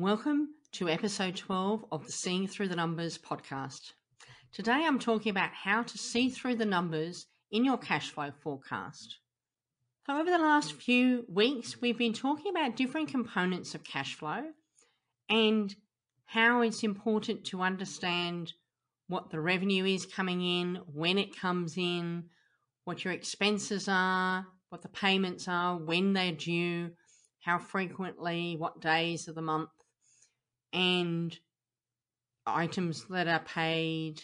Welcome to episode 12 of the Seeing Through the Numbers podcast. Today I'm talking about how to see through the numbers in your cash flow forecast. So, over the last few weeks, we've been talking about different components of cash flow and how it's important to understand what the revenue is coming in, when it comes in, what your expenses are, what the payments are, when they're due, how frequently, what days of the month and items that are paid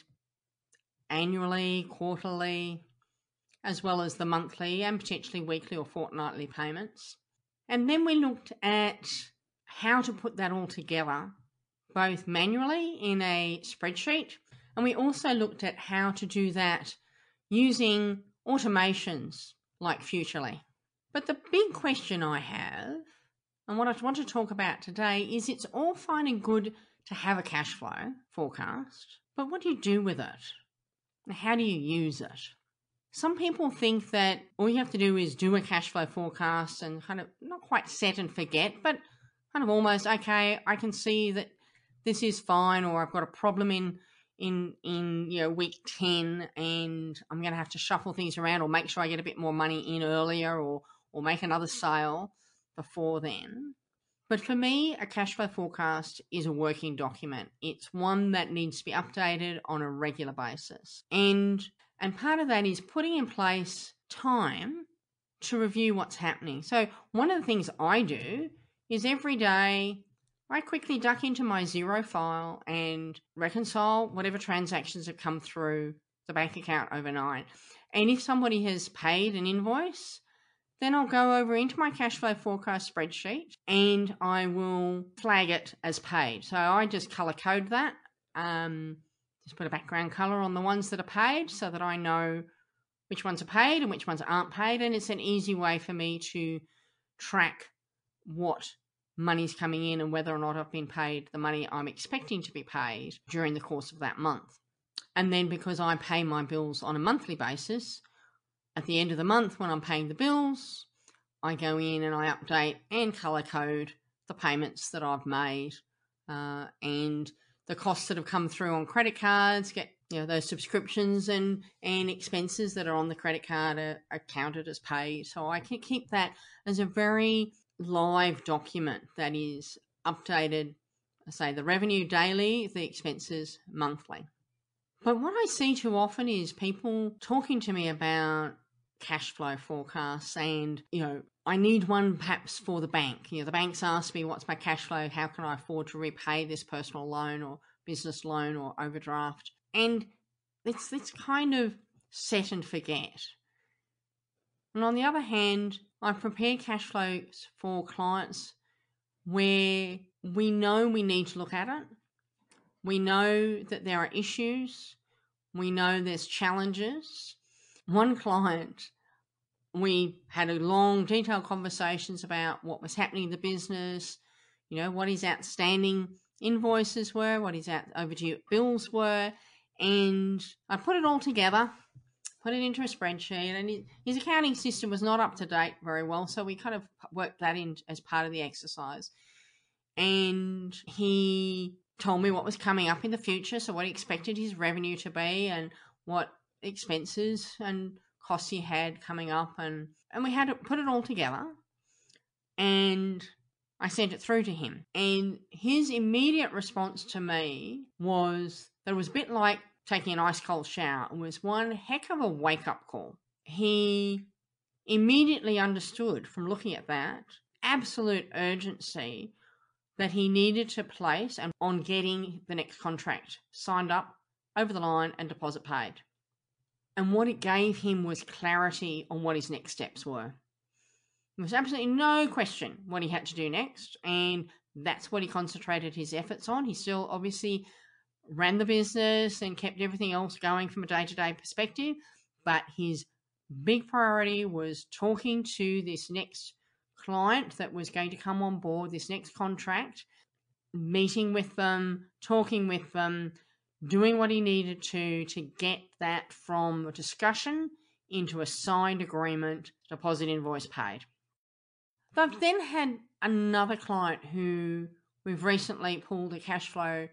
annually, quarterly, as well as the monthly and potentially weekly or fortnightly payments. And then we looked at how to put that all together, both manually in a spreadsheet, and we also looked at how to do that using automations like Futrli. But the big question I have and what I want to talk about today is it's all fine and good to have a cash flow forecast, but what do you do with it? How do you use it? Some people think that all you have to do is do a cash flow forecast and kind of not quite set and forget, but kind of almost okay, I can see that this is fine or I've got a problem in in in you know week 10 and I'm going to have to shuffle things around or make sure I get a bit more money in earlier or or make another sale before then. But for me, a cash flow forecast is a working document. It's one that needs to be updated on a regular basis. And and part of that is putting in place time to review what's happening. So one of the things I do is every day I quickly duck into my Xero file and reconcile whatever transactions have come through the bank account overnight. And if somebody has paid an invoice, then I'll go over into my cash flow forecast spreadsheet and I will flag it as paid. So I just color code that. Um, just put a background color on the ones that are paid so that I know which ones are paid and which ones aren't paid. And it's an easy way for me to track what money's coming in and whether or not I've been paid the money I'm expecting to be paid during the course of that month. And then because I pay my bills on a monthly basis, at the end of the month, when I'm paying the bills, I go in and I update and color code the payments that I've made uh, and the costs that have come through on credit cards, get you know those subscriptions and and expenses that are on the credit card are, are counted as paid. So I can keep that as a very live document that is updated. Say the revenue daily, the expenses monthly. But what I see too often is people talking to me about cash flow forecasts and you know i need one perhaps for the bank. You know the banks ask me what's my cash flow? How can i afford to repay this personal loan or business loan or overdraft? And it's it's kind of set and forget. And on the other hand i prepare cash flows for clients where we know we need to look at it. We know that there are issues. We know there's challenges one client, we had a long, detailed conversations about what was happening in the business, you know, what his outstanding invoices were, what his out overdue bills were, and I put it all together, put it into a spreadsheet, and his accounting system was not up to date very well, so we kind of worked that in as part of the exercise. And he told me what was coming up in the future, so what he expected his revenue to be, and what expenses and costs he had coming up and and we had to put it all together and I sent it through to him. And his immediate response to me was that it was a bit like taking an ice cold shower. It was one heck of a wake up call. He immediately understood from looking at that absolute urgency that he needed to place and on getting the next contract signed up over the line and deposit paid and what it gave him was clarity on what his next steps were. There was absolutely no question what he had to do next, and that's what he concentrated his efforts on. He still obviously ran the business and kept everything else going from a day to day perspective, but his big priority was talking to this next client that was going to come on board, this next contract, meeting with them, talking with them, doing what he needed to to get that from a discussion into a signed agreement, deposit invoice paid. I've then had another client who we've recently pulled a cash flow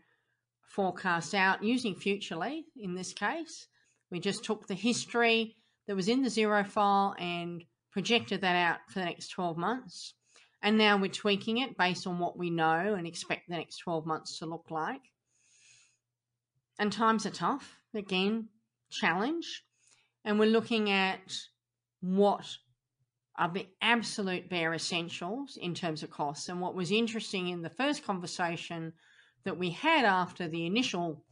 forecast out using Futrli in this case. We just took the history that was in the Xero file and projected that out for the next 12 months. And now we're tweaking it based on what we know and expect the next 12 months to look like. And times are tough, again, challenge. And we're looking at what are the absolute bare essentials in terms of costs. And what was interesting in the first conversation that we had after the initial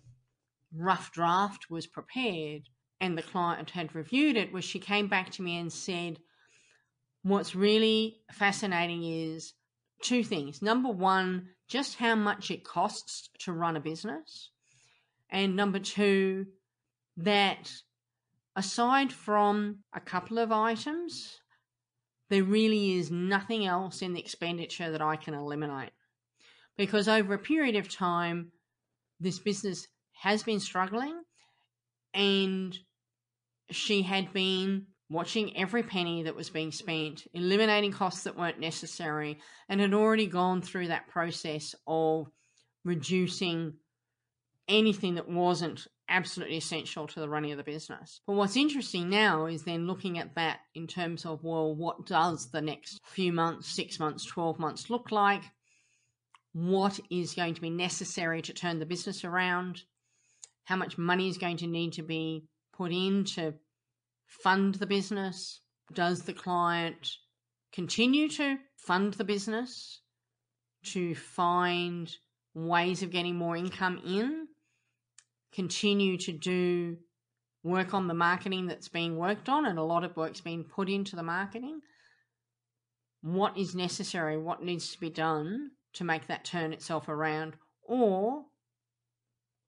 rough draft was prepared and the client had reviewed it was she came back to me and said, What's really fascinating is two things. Number one, just how much it costs to run a business. And number two, that aside from a couple of items, there really is nothing else in the expenditure that I can eliminate. Because over a period of time, this business has been struggling and she had been watching every penny that was being spent, eliminating costs that weren't necessary, and had already gone through that process of reducing anything that wasn't absolutely essential to the running of the business. But what's interesting now is then looking at that in terms of, well, what does the next few months, six months, 12 months look like? What is going to be necessary to turn the business around? How much money is going to need to be put in to fund the business? Does the client continue to fund the business to find ways of getting more income in? Continue to do work on the marketing that's being worked on, and a lot of work's been put into the marketing. What is necessary? What needs to be done to make that turn itself around? Or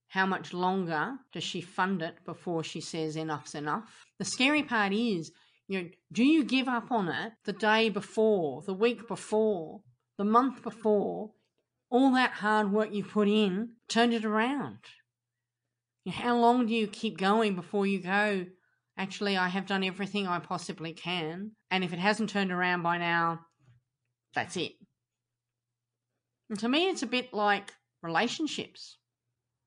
how much longer does she fund it before she says enough's enough? The scary part is, you know, do you give up on it the day before, the week before, the month before, all that hard work you put in turned it around? How long do you keep going before you go, actually, I have done everything I possibly can, and if it hasn't turned around by now, that's it. And to me, it's a bit like relationships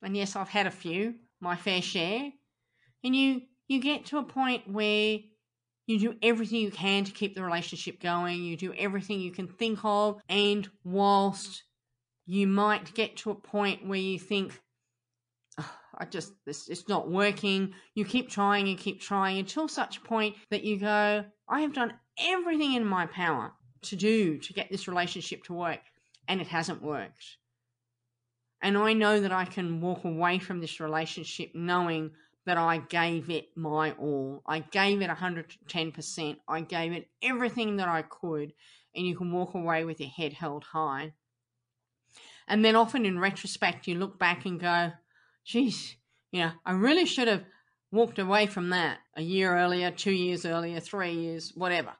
and yes, I've had a few, my fair share. And you you get to a point where you do everything you can to keep the relationship going. You do everything you can think of, and whilst you might get to a point where you think, I just this it's not working. You keep trying and keep trying until such point that you go, I have done everything in my power to do to get this relationship to work, and it hasn't worked. And I know that I can walk away from this relationship knowing that I gave it my all. I gave it 110%. I gave it everything that I could. And you can walk away with your head held high. And then often in retrospect, you look back and go, geez, you know, I really should have walked away from that a year earlier, two years earlier, three years, whatever.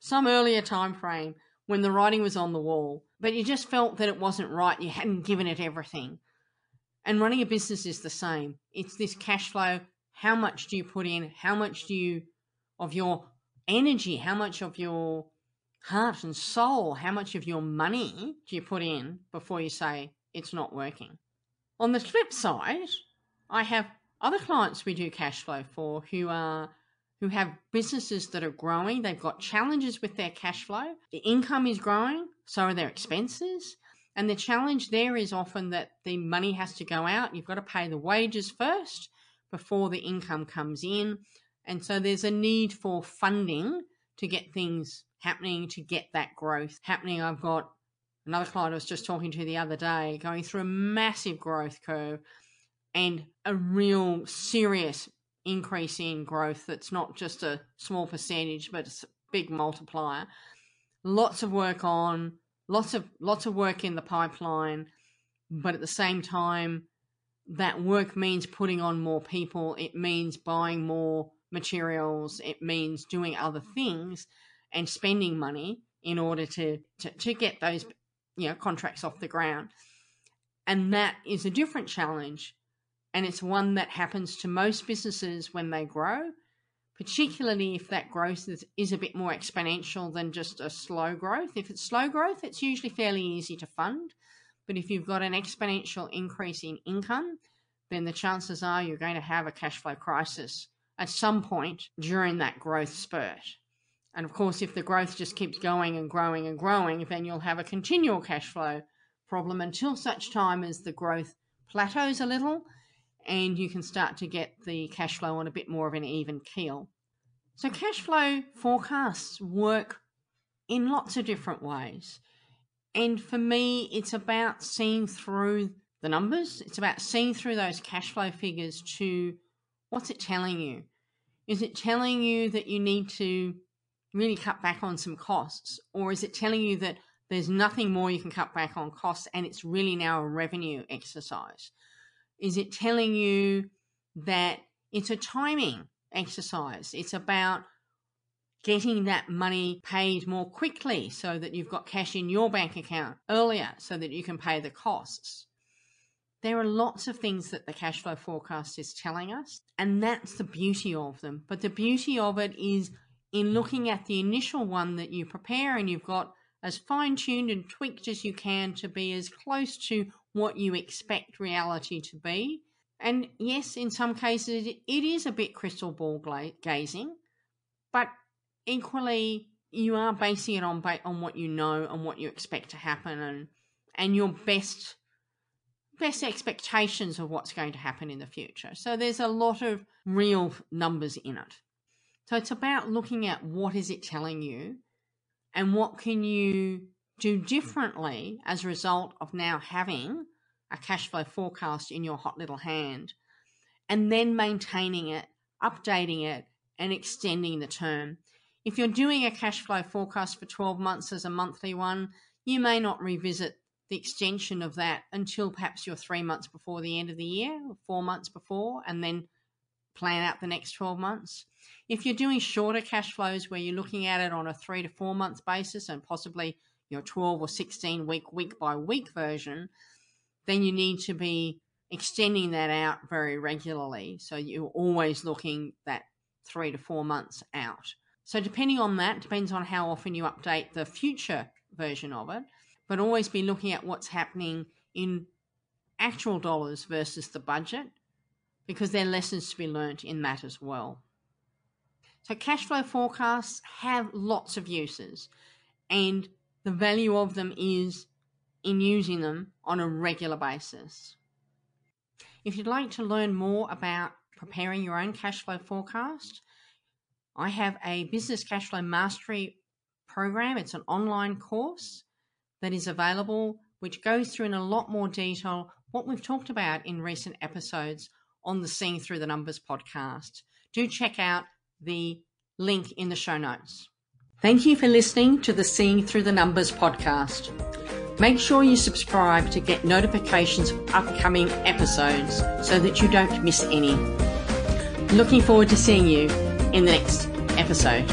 Some earlier time frame when the writing was on the wall, but you just felt that it wasn't right. You hadn't given it everything. And running a business is the same. It's this cash flow. How much do you put in? How much do you, of your energy, how much of your heart and soul, how much of your money do you put in before you say it's not working? On the flip side, I have other clients we do cash flow for who are who have businesses that are growing. They've got challenges with their cash flow. The income is growing, so are their expenses. And the challenge there is often that the money has to go out. You've got to pay the wages first before the income comes in. And so there's a need for funding to get things happening, to get that growth happening. I've got another client I was just talking to the other day going through a massive growth curve and a real serious increase in growth that's not just a small percentage, but it's a big multiplier. lots of work on, lots of lots of work in the pipeline, but at the same time, that work means putting on more people. It means buying more materials. It means doing other things and spending money in order to, to, to get those you know contracts off the ground. And that is a different challenge. And it's one that happens to most businesses when they grow particularly if that growth is, is a bit more exponential than just a slow growth. If it's slow growth, it's usually fairly easy to fund. But if you've got an exponential increase in income, then the chances are you're going to have a cash flow crisis at some point during that growth spurt. And of course, if the growth just keeps going and growing and growing, then you'll have a continual cash flow problem until such time as the growth plateaus a little and you can start to get the cash flow on a bit more of an even keel. So, cash flow forecasts work in lots of different ways. And for me, it's about seeing through the numbers, it's about seeing through those cash flow figures to what's it telling you? Is it telling you that you need to really cut back on some costs? Or is it telling you that there's nothing more you can cut back on costs and it's really now a revenue exercise? Is it telling you that it's a timing exercise? It's about getting that money paid more quickly so that you've got cash in your bank account earlier so that you can pay the costs. There are lots of things that the cash flow forecast is telling us, and that's the beauty of them. But the beauty of it is in looking at the initial one that you prepare and you've got as fine tuned and tweaked as you can to be as close to what you expect reality to be. And yes, in some cases, it is a bit crystal ball gazing, but equally, you are basing it on on what you know and what you expect to happen, and and your best best expectations of what's going to happen in the future. So there's a lot of real numbers in it. So it's about looking at what is it telling you, and what can you do differently as a result of now having a cash flow forecast in your hot little hand and then maintaining it, updating it, and extending the term. If you're doing a cash flow forecast for 12 months as a monthly one, you may not revisit the extension of that until perhaps you're three months before the end of the year, four months before, and then plan out the next 12 months. If you're doing shorter cash flows where you're looking at it on a three to four month basis and possibly your 12 or 16 week, week by week version, then you need to be extending that out very regularly. So you're always looking that three to four months out. So depending on that, depends on how often you update the future version of it, but always be looking at what's happening in actual dollars versus the budget because there are lessons to be learnt in that as well. So cash flow forecasts have lots of uses and the value of them is in using them on a regular basis. If you'd like to learn more about preparing your own cash flow forecast, I have a business cash flow mastery program. It's an online course that is available, which goes through in a lot more detail what we've talked about in recent episodes on the Seeing Through the Numbers podcast. Do check out the link in the show notes. Thank you for listening to the Seeing Through the Numbers podcast. Make sure you subscribe to get notifications of upcoming episodes so that you don't miss any. Looking forward to seeing you in the next episode.